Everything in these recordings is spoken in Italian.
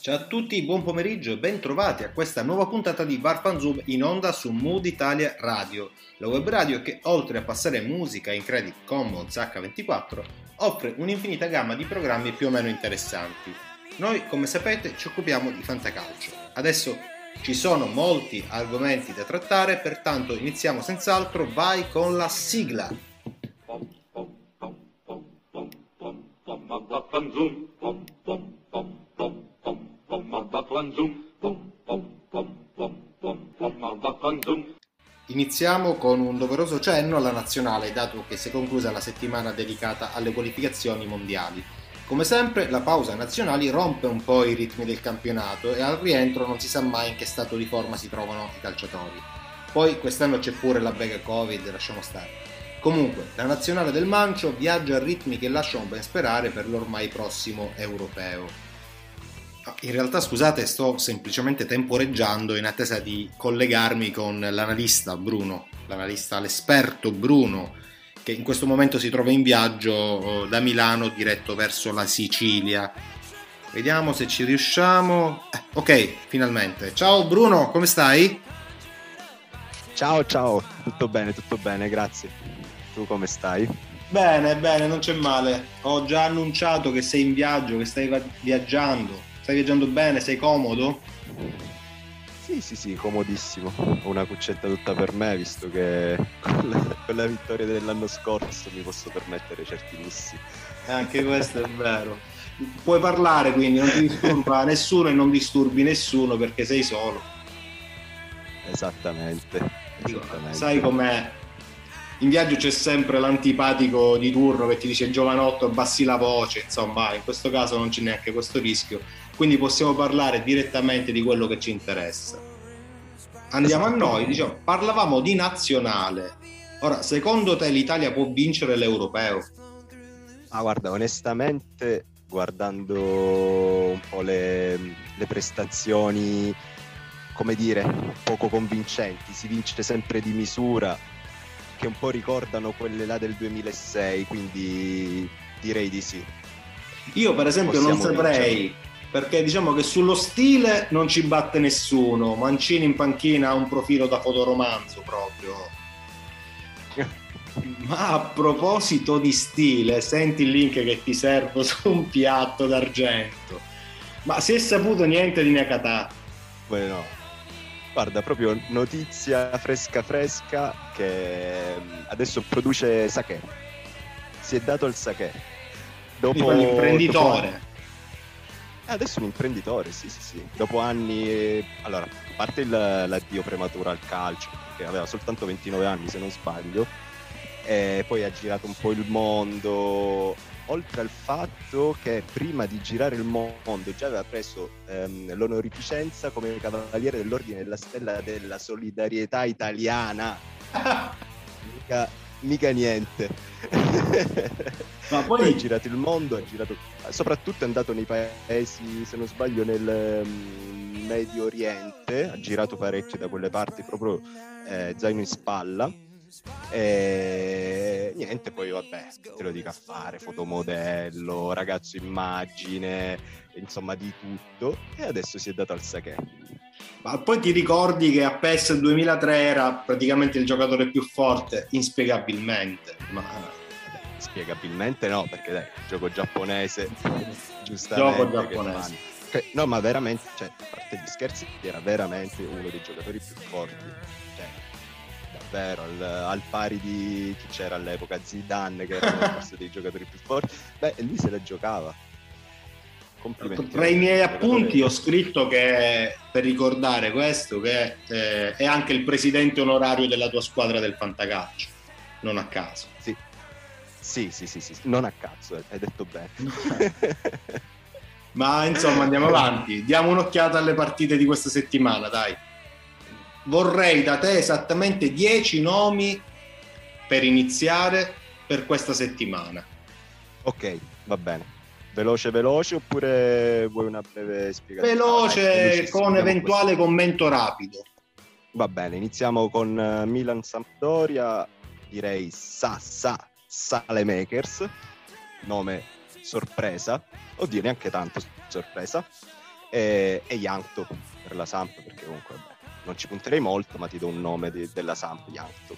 Ciao a tutti, buon pomeriggio e ben trovati a questa nuova puntata di Varpan Zoom in onda su Mood Italia Radio, la web radio che oltre a passare musica in Credit Commons H24 offre un'infinita gamma di programmi più o meno interessanti. Noi, come sapete, ci occupiamo di fantacalcio. Adesso ci sono molti argomenti da trattare, pertanto iniziamo senz'altro, vai con la sigla. Iniziamo con un doveroso cenno alla nazionale, dato che si è conclusa la settimana dedicata alle qualificazioni mondiali. Come sempre, la pausa nazionali rompe un po' i ritmi del campionato e al rientro non si sa mai in che stato di forma si trovano i calciatori. Poi quest'anno c'è pure la bega Covid, lasciamo stare. Comunque, la nazionale del Mancio viaggia a ritmi che lasciano ben sperare per l'ormai prossimo europeo. In realtà, scusate, sto semplicemente temporeggiando in attesa di collegarmi con l'analista Bruno, l'analista, l'esperto Bruno, che in questo momento si trova in viaggio oh, da Milano diretto verso la Sicilia. Vediamo se ci riusciamo. Eh, ok, finalmente. Ciao Bruno, come stai? Ciao, ciao, tutto bene, tutto bene, grazie. Tu come stai? Bene, bene, non c'è male. Ho già annunciato che sei in viaggio, che stai viaggiando. Stai viaggiando bene, sei comodo? Sì, sì, sì, comodissimo. Ho una cuccetta tutta per me, visto che con la, con la vittoria dell'anno scorso mi posso permettere certi lussi. E anche questo è vero. Puoi parlare quindi, non ti disturba nessuno e non disturbi nessuno perché sei solo. Esattamente. esattamente. Sai com'è? In viaggio c'è sempre l'antipatico di turno che ti dice giovanotto, abbassi la voce, insomma, in questo caso non c'è neanche questo rischio quindi possiamo parlare direttamente di quello che ci interessa. Andiamo a noi, diciamo, parlavamo di nazionale. Ora, secondo te l'Italia può vincere l'europeo? Ah, guarda, onestamente, guardando un po' le, le prestazioni, come dire, poco convincenti, si vince sempre di misura, che un po' ricordano quelle là del 2006, quindi direi di sì. Io per esempio Possiamo non saprei vincere perché diciamo che sullo stile non ci batte nessuno. Mancini in panchina ha un profilo da fotoromanzo proprio. Ma a proposito di stile, senti il link che ti servo su un piatto d'argento. Ma si è saputo niente di Nakata? Beh no. Guarda, proprio notizia fresca fresca che mm, adesso produce sake. Si è dato il sake. Dopo l'imprenditore. Dopo eh, adesso è un imprenditore, sì, sì, sì. Dopo anni, allora, a parte il, l'addio prematuro al calcio, che aveva soltanto 29 anni se non sbaglio, e poi ha girato un po' il mondo, oltre al fatto che prima di girare il mondo già aveva preso ehm, l'onorificenza come cavaliere dell'ordine della stella della solidarietà italiana. mica, mica niente. Ma poi ha girato il mondo, ha girato, soprattutto è andato nei paesi, se non sbaglio, nel um, Medio Oriente, ha girato parecchio da quelle parti, proprio eh, zaino in spalla. E niente, poi vabbè, te lo dico a fare, fotomodello, ragazzo immagine, insomma di tutto. E adesso si è dato al sake. Ma poi ti ricordi che a PES 2003 era praticamente il giocatore più forte, inspiegabilmente. Ma spiegabilmente no, perché dai, gioco giapponese, giustamente. Gioco giapponese. No, ma veramente, cioè, a parte gli scherzi, era veramente uno dei giocatori più forti. Cioè, davvero, al, al pari di chi c'era all'epoca, Zidane, che era forse dei giocatori più forti. Beh, lui se la giocava. Complimenti. Tra i miei appunti ho scritto che, per ricordare questo, che eh, è anche il presidente onorario della tua squadra del fantacalcio, non a caso. Sì, sì, sì, sì, sì, non a cazzo, hai detto bene. Ma insomma, andiamo avanti. Diamo un'occhiata alle partite di questa settimana, dai. Vorrei da te esattamente 10 nomi per iniziare per questa settimana. Ok, va bene. Veloce, veloce oppure vuoi una breve spiegazione? Veloce, ah, con eventuale così. commento rapido. Va bene, iniziamo con eh, Milan-Sampdoria. Direi sa, sa, Salemakers, nome sorpresa, oddio neanche tanto sorpresa, e, e Yankto per la Samp, perché comunque vabbè, non ci punterei molto, ma ti do un nome di, della Samp, Yankto.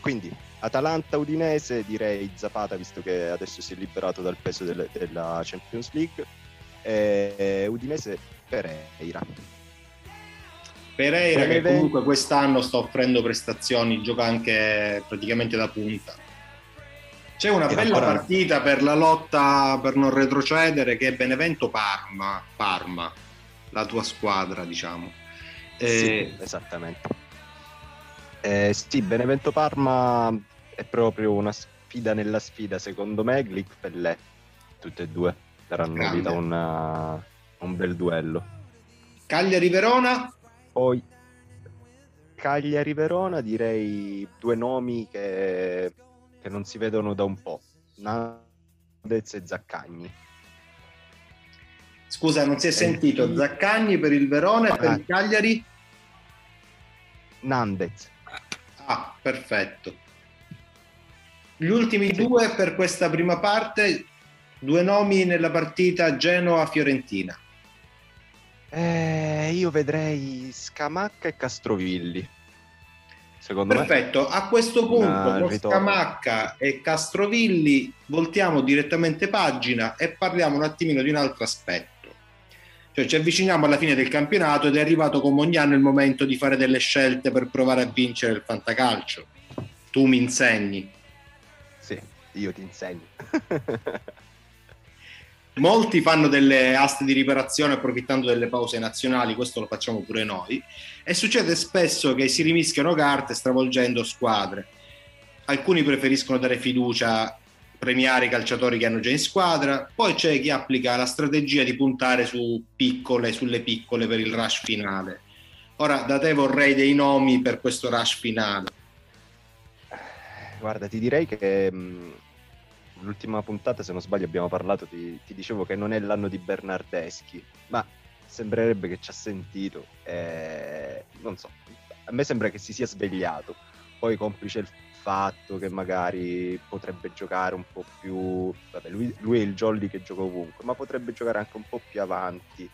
Quindi Atalanta Udinese direi Zapata visto che adesso si è liberato dal peso delle, della Champions League. E Udinese Pereira. Pereira che comunque quest'anno sta offrendo prestazioni gioca anche praticamente da punta. C'è una bella partita per la lotta per non retrocedere che è Benevento Parma Parma la tua squadra diciamo sì, e... esattamente eh, sì, Benevento Parma è proprio una sfida nella sfida, secondo me, Glick Pellè, tutte e due daranno vita a una, un bel duello. Cagliari Verona? Poi Cagliari Verona direi due nomi che, che non si vedono da un po', Nandez e Zaccagni. Scusa, non si è sentito eh, Zaccagni per il Verona e per il Cagliari? Nandez. Ah, perfetto. Gli ultimi due per questa prima parte, due nomi nella partita Genoa-Fiorentina. Eh, io vedrei Scamacca e Castrovilli. Secondo Perfetto, me. a questo punto con Scamacca e Castrovilli voltiamo direttamente pagina e parliamo un attimino di un altro aspetto. Cioè ci avviciniamo alla fine del campionato ed è arrivato come ogni anno il momento di fare delle scelte per provare a vincere il fantacalcio. Tu mi insegni. Sì, io ti insegno. Molti fanno delle aste di riparazione approfittando delle pause nazionali, questo lo facciamo pure noi, e succede spesso che si rimischiano carte stravolgendo squadre. Alcuni preferiscono dare fiducia premiare i calciatori che hanno già in squadra, poi c'è chi applica la strategia di puntare su piccole, sulle piccole per il rush finale. Ora da te vorrei dei nomi per questo rush finale. Guarda, ti direi che mh, l'ultima puntata, se non sbaglio, abbiamo parlato, ti, ti, dicevo che non è l'anno di Bernardeschi, ma sembrerebbe che ci ha sentito. Eh, non so, a me sembra che si sia svegliato. Poi complice il fatto che magari potrebbe giocare un po' più... Vabbè, lui, lui è il jolly che gioca ovunque, ma potrebbe giocare anche un po' più avanti,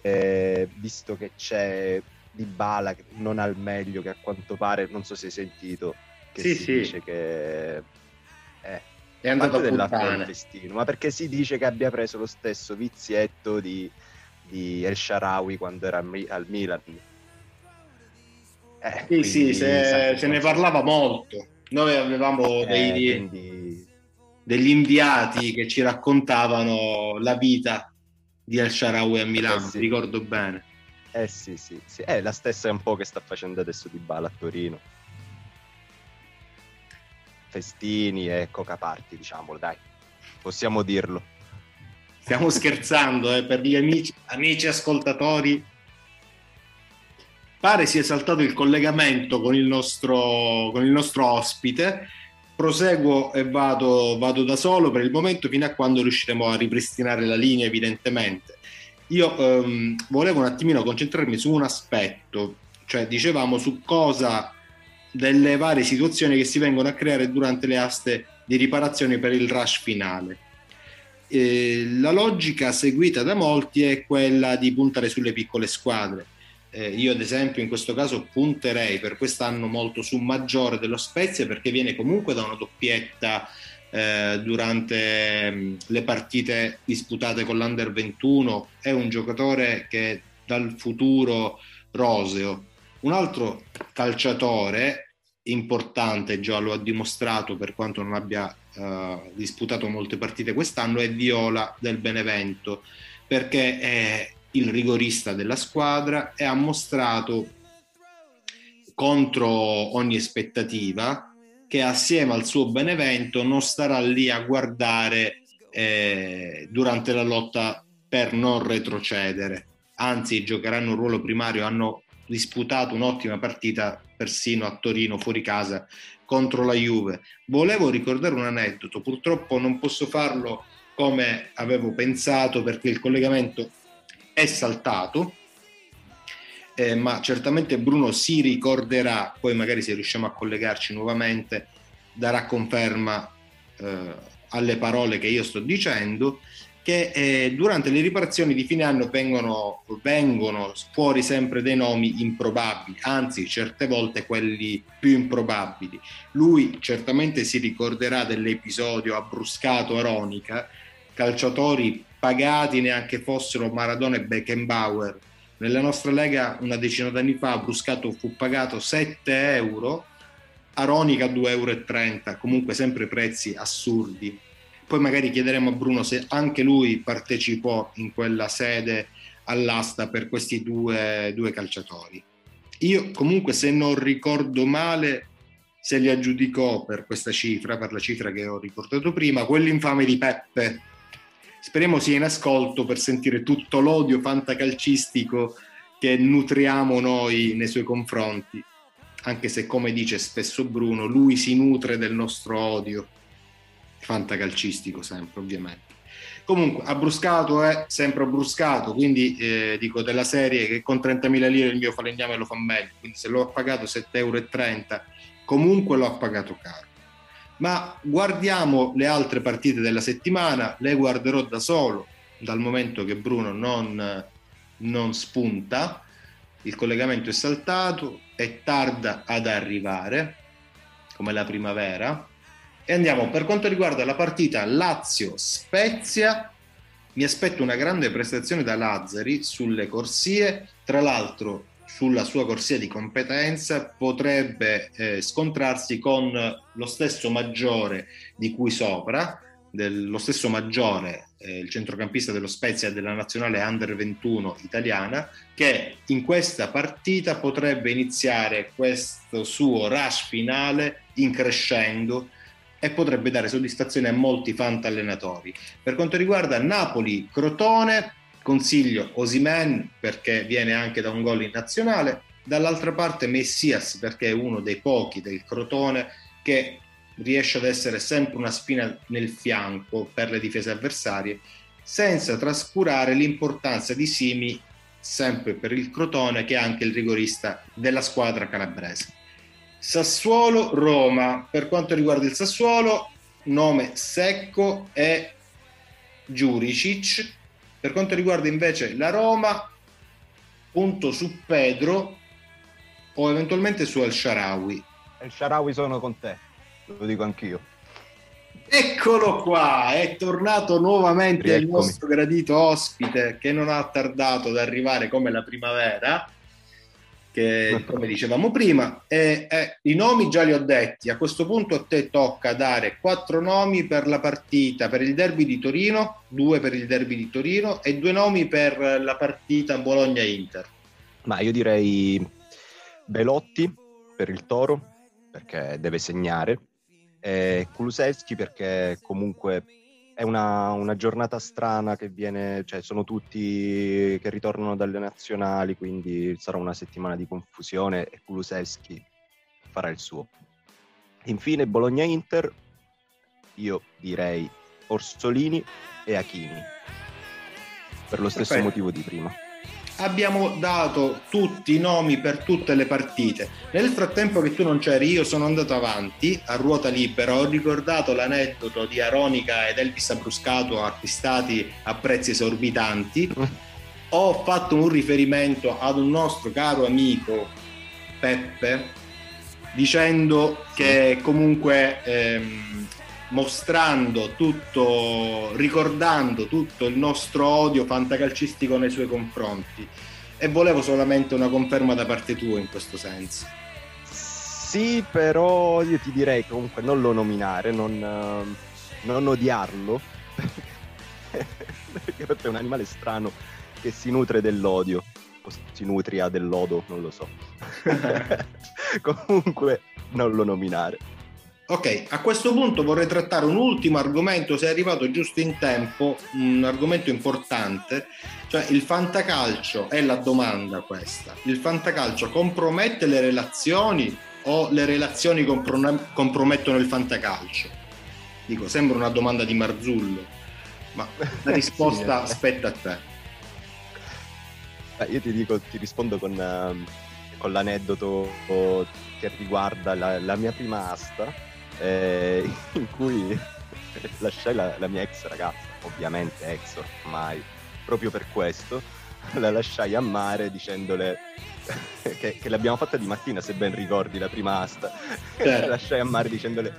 eh, visto che c'è Di Bala che non al meglio, che a quanto pare, non so se hai sentito, che sì, si sì. dice che... Eh, è andato della destino, ma perché si dice che abbia preso lo stesso vizietto di, di El Sharawi quando era al Milan eh, sì, sì, se, se ne parlava molto. Noi avevamo eh, dei, quindi... degli inviati che ci raccontavano la vita di El Sharawi a Milano, eh sì. ricordo bene. Eh sì, sì, sì. È la stessa un po' che sta facendo adesso di Bala a Torino. Festini e coca party, diciamolo, dai. Possiamo dirlo. Stiamo scherzando, eh, per gli amici, amici ascoltatori pare sia saltato il collegamento con il nostro, con il nostro ospite. Proseguo e vado, vado, da solo per il momento fino a quando riusciremo a ripristinare la linea, evidentemente. Io ehm, volevo un attimino concentrarmi su un aspetto, cioè dicevamo su cosa delle varie situazioni che si vengono a creare durante le aste di riparazione per il rush finale. Eh, la logica seguita da molti è quella di puntare sulle piccole squadre eh, io ad esempio in questo caso punterei per quest'anno molto su Maggiore dello Spezia perché viene comunque da una doppietta eh, durante mm, le partite disputate con l'Under 21, è un giocatore che dal futuro roseo. Un altro calciatore importante, già lo ha dimostrato per quanto non abbia eh, disputato molte partite quest'anno, è Viola del Benevento perché è il rigorista della squadra e ha mostrato contro ogni aspettativa che assieme al suo Benevento non starà lì a guardare eh, durante la lotta per non retrocedere, anzi giocheranno un ruolo primario, hanno disputato un'ottima partita persino a Torino fuori casa contro la Juve. Volevo ricordare un aneddoto, purtroppo non posso farlo come avevo pensato perché il collegamento è saltato, eh, ma certamente Bruno si ricorderà, poi magari se riusciamo a collegarci nuovamente, darà conferma eh, alle parole che io sto dicendo, che eh, durante le riparazioni di fine anno vengono, vengono, fuori sempre dei nomi improbabili, anzi certe volte quelli più improbabili. Lui certamente si ricorderà dell'episodio abbruscato Aronica, calciatori pagati neanche fossero Maradona e Beckenbauer. Nella nostra lega una decina d'anni fa Bruscato fu pagato 7 euro, Aronica 2,30 euro, comunque sempre prezzi assurdi poi magari chiederemo a Bruno se anche lui partecipò in quella sede all'asta per questi due, due calciatori. Io comunque se non ricordo male se li aggiudicò per questa cifra, per la cifra che ho riportato prima, quell'infame di Peppe. Speriamo sia in ascolto per sentire tutto l'odio fantacalcistico che nutriamo noi nei suoi confronti, anche se come dice spesso Bruno, lui si nutre del nostro odio fantacalcistico sempre ovviamente. Comunque, abbruscato è sempre abbruscato, quindi eh, dico della serie che con 30.000 lire il mio falegname lo fa meglio, quindi se l'ho pagato 7,30 euro, comunque l'ho pagato caro. Ma guardiamo le altre partite della settimana, le guarderò da solo, dal momento che Bruno non, non spunta, il collegamento è saltato, è tarda ad arrivare, come la primavera, e andiamo per quanto riguarda la partita Lazio-Spezia. Mi aspetto una grande prestazione da Lazzari sulle corsie. Tra l'altro, sulla sua corsia di competenza potrebbe eh, scontrarsi con lo stesso maggiore di cui sopra, dello stesso maggiore, eh, il centrocampista dello Spezia della nazionale Under 21 italiana, che in questa partita potrebbe iniziare questo suo rush finale in crescendo e potrebbe dare soddisfazione a molti fantallenatori. Per quanto riguarda Napoli-Crotone, consiglio Osimen perché viene anche da un gol in nazionale, dall'altra parte Messias perché è uno dei pochi del Crotone che riesce ad essere sempre una spina nel fianco per le difese avversarie, senza trascurare l'importanza di Simi sempre per il Crotone che è anche il rigorista della squadra calabrese. Sassuolo-Roma. Per quanto riguarda il Sassuolo, nome secco è Giuricic. Per quanto riguarda invece la Roma, punto su Pedro o eventualmente su El Sharawi. El Sharawi sono con te, lo dico anch'io. Eccolo qua, è tornato nuovamente Rieccomi. il nostro gradito ospite che non ha tardato ad arrivare come la primavera che come dicevamo prima, e, e, i nomi già li ho detti, a questo punto a te tocca dare quattro nomi per la partita, per il derby di Torino, due per il derby di Torino e due nomi per la partita Bologna-Inter. Ma io direi Belotti per il Toro, perché deve segnare, e Kulusevski perché comunque è una, una, giornata strana che viene, cioè sono tutti che ritornano dalle nazionali, quindi sarà una settimana di confusione e Kulusevski farà il suo. Infine Bologna-Inter, io direi Orsolini e Achini, per lo stesso Perfetto. motivo di prima abbiamo dato tutti i nomi per tutte le partite. Nel frattempo che tu non c'eri, io sono andato avanti a ruota libera, ho ricordato l'aneddoto di Aronica ed Elvis Abruscato acquistati a prezzi esorbitanti. Ho fatto un riferimento ad un nostro caro amico Peppe dicendo che comunque ehm, mostrando tutto, ricordando tutto il nostro odio fantacalcistico nei suoi confronti. E volevo solamente una conferma da parte tua in questo senso. Sì, però io ti direi comunque non lo nominare, non, non odiarlo, perché è un animale strano che si nutre dell'odio, o si nutria del lodo, non lo so. comunque non lo nominare. Ok, a questo punto vorrei trattare un ultimo argomento, sei arrivato giusto in tempo, un argomento importante, cioè il fantacalcio è la domanda questa. Il fantacalcio compromette le relazioni o le relazioni comprom- compromettono il fantacalcio? Dico, sembra una domanda di Marzullo, ma la risposta sì, spetta a te. Io ti dico, ti rispondo con, uh, con l'aneddoto che riguarda la, la mia prima asta eh, in cui lasciai la, la, mia ex ragazza, ovviamente ex ormai, proprio per questo, la lasciai a mare dicendole che, che, l'abbiamo fatta di mattina, se ben ricordi, la prima asta. Certo. la lasciai a mare dicendole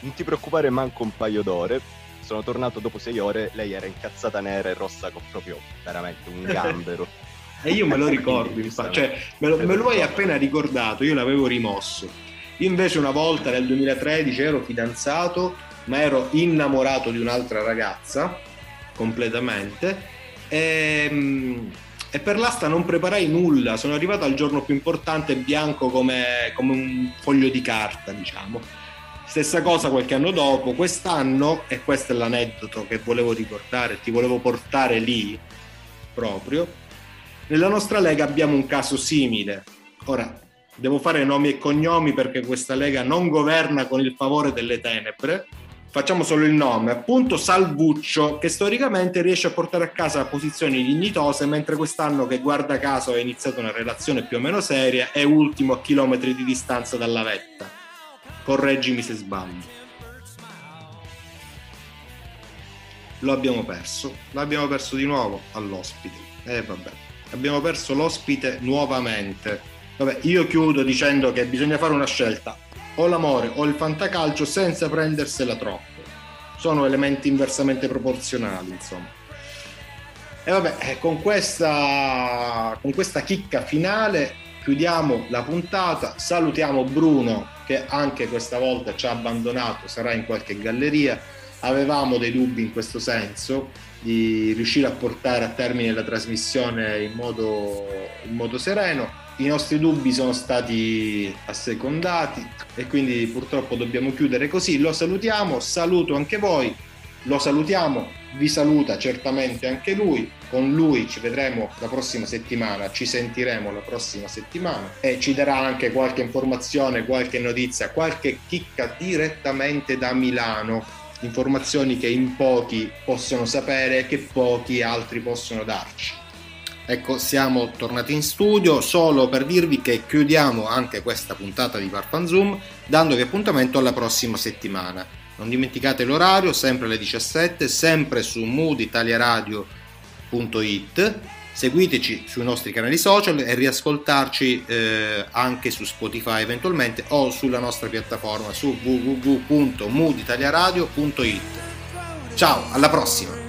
non ti preoccupare manco un paio d'ore. Sono tornato dopo sei ore, lei era incazzata nera e rossa con proprio veramente un gambero. e io me lo ricordo, infatti, cioè, me lo, me lo hai appena ricordato, io l'avevo rimosso. Io invece una volta nel 2013 ero fidanzato, ma ero innamorato di un'altra ragazza completamente e, ehm, e, per l'asta non preparai nulla, sono arrivato al giorno più importante bianco come, come un foglio di carta, diciamo. Stessa cosa qualche anno dopo, quest'anno, e questo è l'aneddoto che volevo ricordare, ti volevo portare lì proprio, nella nostra lega abbiamo un caso simile. Ora, devo fare nomi e cognomi perché questa lega non governa con il favore delle tenebre, facciamo solo il nome, appunto Salvuccio, che storicamente riesce a portare a casa posizioni dignitose, mentre quest'anno che guarda caso ha iniziato una relazione più o meno seria, è ultimo a chilometri di distanza dalla vetta. Correggimi se sbaglio. Lo abbiamo perso, l'abbiamo perso di nuovo all'ospite. E eh, vabbè, abbiamo perso l'ospite nuovamente. Vabbè, io chiudo dicendo che bisogna fare una scelta o l'amore o il fantacalcio senza prendersela troppo. Sono elementi inversamente proporzionali, insomma. E vabbè, eh, con questa, con questa chicca finale chiudiamo la puntata, salutiamo Bruno che anche questa volta ci ha abbandonato, sarà in qualche galleria. Avevamo dei dubbi in questo senso di riuscire a portare a termine la trasmissione in modo, in modo sereno i nostri dubbi sono stati assecondati e quindi purtroppo dobbiamo chiudere così. Lo salutiamo, saluto anche voi, lo salutiamo, vi saluta certamente anche lui, con lui ci vedremo la prossima settimana, ci sentiremo la prossima settimana e ci darà anche qualche informazione, qualche notizia, qualche chicca direttamente da Milano, informazioni che in pochi possono sapere e che pochi altri possono darci. Ecco, siamo tornati in studio solo per dirvi che chiudiamo anche questa puntata di Parfan Zoom dandovi appuntamento alla prossima settimana. Non dimenticate l'orario, sempre alle 17, sempre su mooditaliaradio.it. Seguiteci sui nostri canali social e riascoltarci eh, anche su Spotify eventualmente o sulla nostra piattaforma su www.mooditaliaradio.it. Ciao, alla prossima!